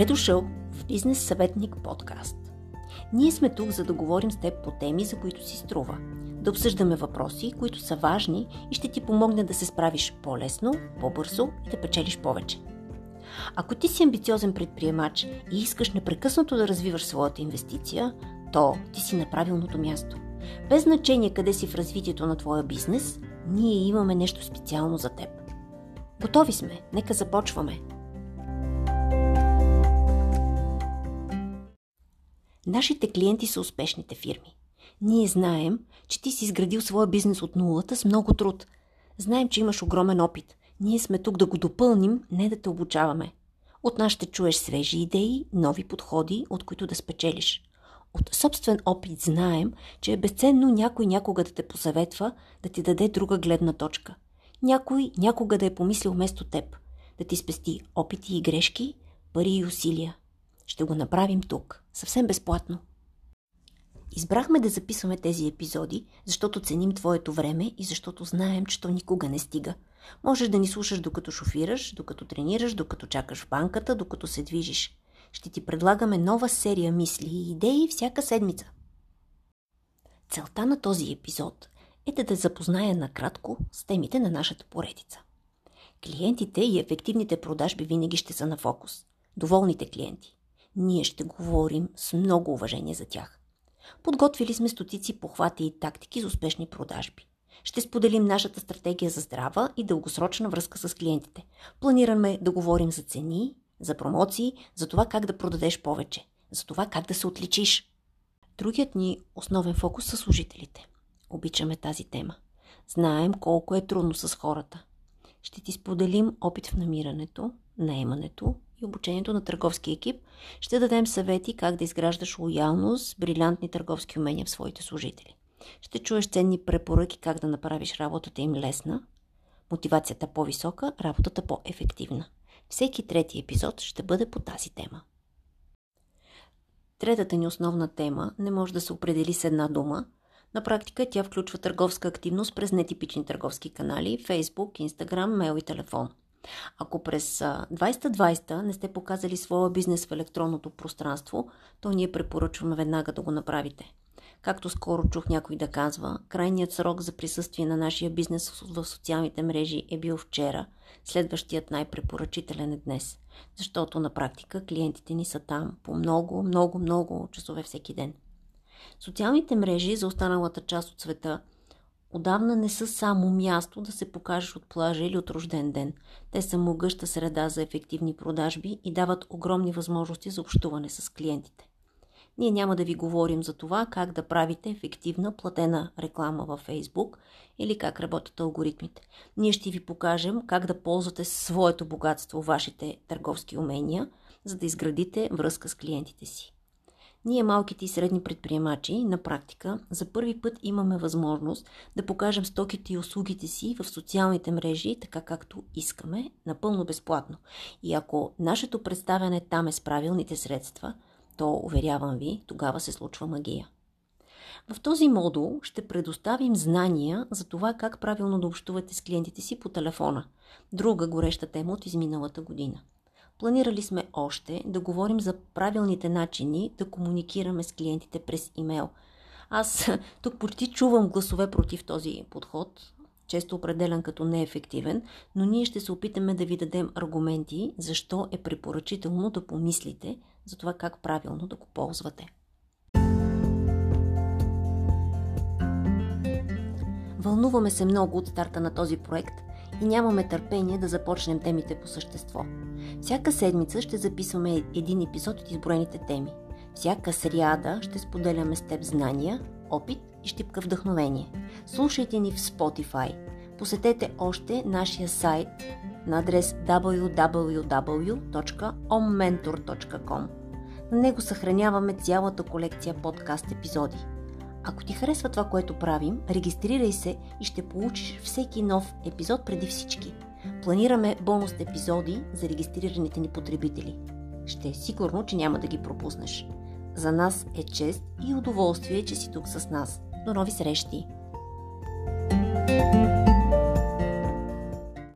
Добре дошъл в Бизнес съветник подкаст. Ние сме тук, за да говорим с теб по теми, за които си струва. Да обсъждаме въпроси, които са важни и ще ти помогне да се справиш по-лесно, по-бързо и да печелиш повече. Ако ти си амбициозен предприемач и искаш непрекъснато да развиваш своята инвестиция, то ти си на правилното място. Без значение къде си в развитието на твоя бизнес, ние имаме нещо специално за теб. Готови сме, нека започваме. Нашите клиенти са успешните фирми. Ние знаем, че ти си изградил своя бизнес от нулата с много труд. Знаем, че имаш огромен опит. Ние сме тук да го допълним, не да те обучаваме. От нас ще чуеш свежи идеи, нови подходи, от които да спечелиш. От собствен опит знаем, че е безценно някой някога да те посъветва, да ти даде друга гледна точка. Някой някога да е помислил вместо теб, да ти спести опити и грешки, пари и усилия. Ще го направим тук, съвсем безплатно. Избрахме да записваме тези епизоди, защото ценим твоето време и защото знаем, че то никога не стига. Можеш да ни слушаш докато шофираш, докато тренираш, докато чакаш в банката, докато се движиш. Ще ти предлагаме нова серия мисли и идеи всяка седмица. Целта на този епизод е да те запозная накратко с темите на нашата поредица. Клиентите и ефективните продажби винаги ще са на фокус. Доволните клиенти. Ние ще говорим с много уважение за тях. Подготвили сме стотици похвати и тактики за успешни продажби. Ще споделим нашата стратегия за здрава и дългосрочна връзка с клиентите. Планираме да говорим за цени, за промоции, за това как да продадеш повече, за това как да се отличиш. Другият ни основен фокус са служителите. Обичаме тази тема. Знаем колко е трудно с хората. Ще ти споделим опит в намирането, наемането и обучението на търговски екип. Ще дадем съвети как да изграждаш лоялност, брилянтни търговски умения в своите служители. Ще чуеш ценни препоръки как да направиш работата им лесна, мотивацията по-висока, работата по-ефективна. Всеки трети епизод ще бъде по тази тема. Третата ни основна тема не може да се определи с една дума. На практика тя включва търговска активност през нетипични търговски канали – Facebook, Instagram, мейл и телефон – ако през 2020 не сте показали своя бизнес в електронното пространство, то ние препоръчваме веднага да го направите. Както скоро чух някой да казва, крайният срок за присъствие на нашия бизнес в социалните мрежи е бил вчера, следващият най-препоръчителен е днес, защото на практика клиентите ни са там по много, много, много часове всеки ден. Социалните мрежи за останалата част от света – отдавна не са само място да се покажеш от плажа или от рожден ден. Те са могъща среда за ефективни продажби и дават огромни възможности за общуване с клиентите. Ние няма да ви говорим за това как да правите ефективна платена реклама във Facebook или как работят алгоритмите. Ние ще ви покажем как да ползвате своето богатство, вашите търговски умения, за да изградите връзка с клиентите си. Ние, малките и средни предприемачи, на практика, за първи път имаме възможност да покажем стоките и услугите си в социалните мрежи, така както искаме, напълно безплатно. И ако нашето представяне там е с правилните средства, то, уверявам ви, тогава се случва магия. В този модул ще предоставим знания за това как правилно да общувате с клиентите си по телефона. Друга гореща тема от изминалата година. Планирали сме още да говорим за правилните начини да комуникираме с клиентите през имейл. Аз тук почти чувам гласове против този подход, често определен като неефективен, но ние ще се опитаме да ви дадем аргументи защо е препоръчително да помислите за това как правилно да го ползвате. Вълнуваме се много от старта на този проект и нямаме търпение да започнем темите по същество. Всяка седмица ще записваме един епизод от изброените теми. Всяка сряда ще споделяме с теб знания, опит и щипка вдъхновение. Слушайте ни в Spotify. Посетете още нашия сайт на адрес www.ommentor.com. На него съхраняваме цялата колекция подкаст епизоди. Ако ти харесва това, което правим, регистрирай се и ще получиш всеки нов епизод преди всички – Планираме бонус епизоди за регистрираните ни потребители. Ще е сигурно, че няма да ги пропуснеш. За нас е чест и удоволствие, че си тук с нас. До нови срещи! thank you